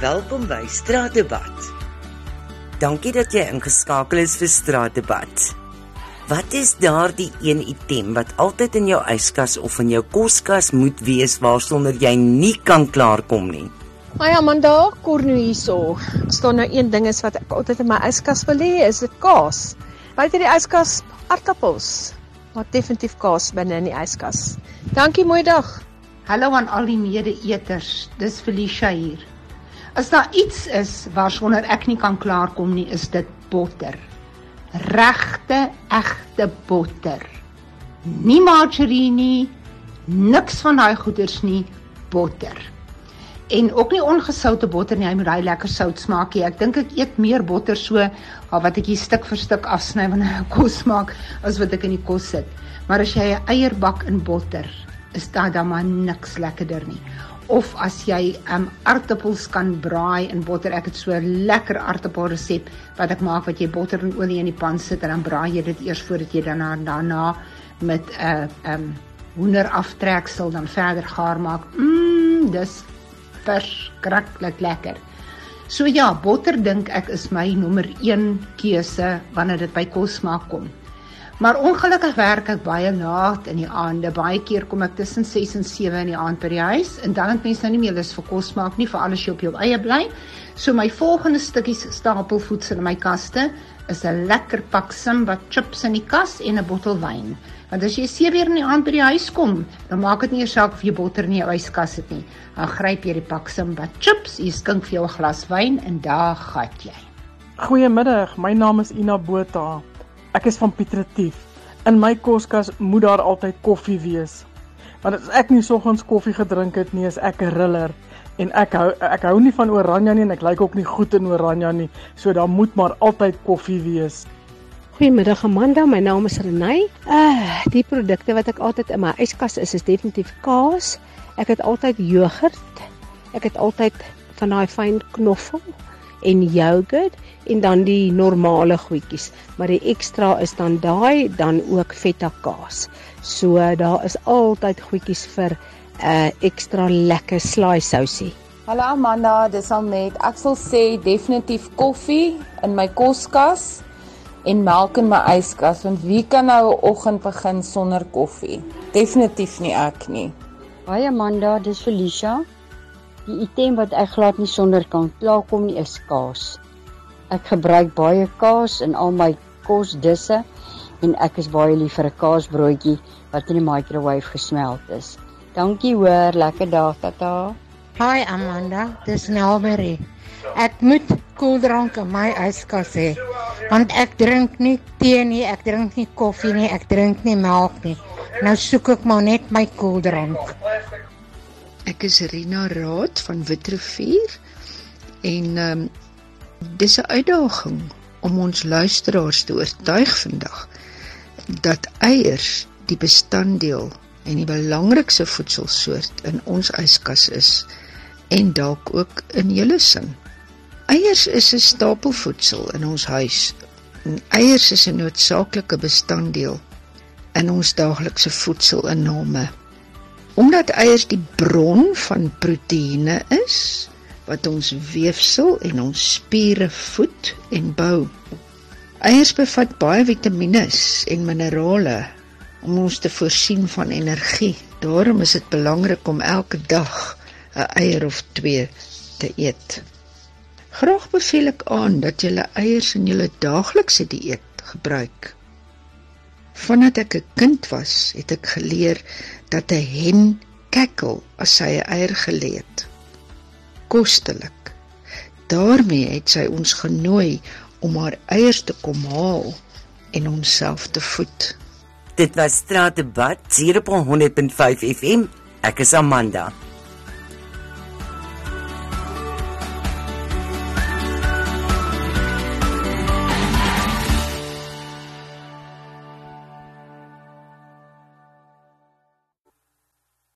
Welkom by Straatdebat. Dankie dat jy ingeskakel is vir Straatdebat. Wat is daardie een item wat altyd in jou yskas of in jou koskas moet wees waarsonder jy nie kan klaarkom nie? Hi Amanda, Cornu hierso. Staan nou een ding is wat ek altyd in my yskas wil hê, is 'n kaas. Buite die yskas aardappels. Maar definitief kaas binne in die yskas. Dankie, mooi dag. Hallo aan al die mede-eters. Dis Felicia hier. As daar iets is waarsonder ek nie kan klaarkom nie, is dit botter. Regte, egte botter. Nie margarine, niks van daai goeders nie, botter. En ook nie ongesoute botter nie, hy moet daai lekker sout smaak hê. Ek dink ek eet meer botter so al wat ek hier stuk vir stuk afsny wanneer ek kos maak as wat ek in die kos sit. Maar as jy 'n eierbak in botter, is dit dan maar niks lekkerder nie of as jy um aartappels kan braai in botter. Ek het so 'n lekker aartappel resep wat ek maak wat jy botter en olie in die pan sit en dan braai jy dit eers voordat jy dan daarna met 'n uh, um hoender aftreksel dan verder gaar maak. Mmm, dis verskriklik lekker. So ja, botter dink ek is my nommer 1 keuse wanneer dit by kos maak kom. Maar ongelukkig werk ek baie laat in die aande. Baie keer kom ek tussen 6 en 7 in die aand by die huis en dan het mense nou nie meer lus vir kos maak nie vir alles jy op jou eie bly. So my volgende stukkies stapelvoedsel in my kaste is 'n lekker pak Simba chips in die kas en 'n bottel wyn. Want as jy 7 uur in die aand by die huis kom, dan maak dit nie eers saak of jy botter in jou yskas het nie. Dan gryp jy die pak Simba chips, jy skink vir jou 'n glas wyn en daar gaan jy. Goeiemiddag, my naam is Ina Botha. Ek is van Pietretief. In my koskas moet daar altyd koffie wees. Want as ek nie soggens koffie gedrink het nie, is ek 'n riller en ek hou ek hou nie van oranje nie en ek lyk ook nie goed in oranje nie. So daar moet maar altyd koffie wees. Goeiemiddag Amanda, my naam is Renay. Uh, die produkte wat ek altyd in my yskas is, is definitief kaas. Ek het altyd jogurt. Ek het altyd van daai fyn knoffel en yoghurt en dan die normale goedjies. Maar die ekstra is dan daai dan ook feta kaas. So daar is altyd goedjies vir 'n uh, eh, ekstra lekker slaai sousie. Hallo Amanda, dis al net. Ek sal sê definitief koffie in my koskas en melk in my yskas want wie kan nou 'n oggend begin sonder koffie? Definitief nie ek nie. Haai Amanda, dis Felicia. Die item wat ek glad nie sonder kan klaarkom nie is kaas. Ek gebruik baie kaas in al my kosdisse en ek is baie lief vir 'n kaasbroodjie wat in die microwave gesmelt is. Dankie hoor, lekker dag tata. Hi Amanda, dis Nelbery. Ek moet koeldrank in my yskas hê want ek drink nie tee nie, ek drink nie koffie nie, ek drink nie melk nie. Nou soek ek maar net my koeldrank. Ek is Rina Raad van Witrifuur en ehm um, Dis 'n uitdaging om ons luisteraars te oortuig vandag dat eiers die bestanddeel en die belangrikste voedselsoort in ons yskas is en dalk ook in julle sin. Eiers is 'n stapelvoedsel in ons huis. En eiers is 'n noodsaaklike bestanddeel in ons daaglikse voedselinname. Omdat eiers die bron van proteïene is, wat ons weefsel en ons spiere voed en bou. Eiers bevat baie vitamiene en minerale om ons te voorsien van energie. Daarom is dit belangrik om elke dag 'n eier of twee te eet. Graag beveel ek aan dat jy eiers in jou daaglikse dieet gebruik. Vandat ek 'n kind was, het ek geleer dat 'n hen kekkel as sy 'n eier gelê het kostelik. daarmee het sy ons genooi om haar eiers te kom haal en onsself te voed. Dit was Straatdebat hier op 100.5 FM. Ek is Amanda.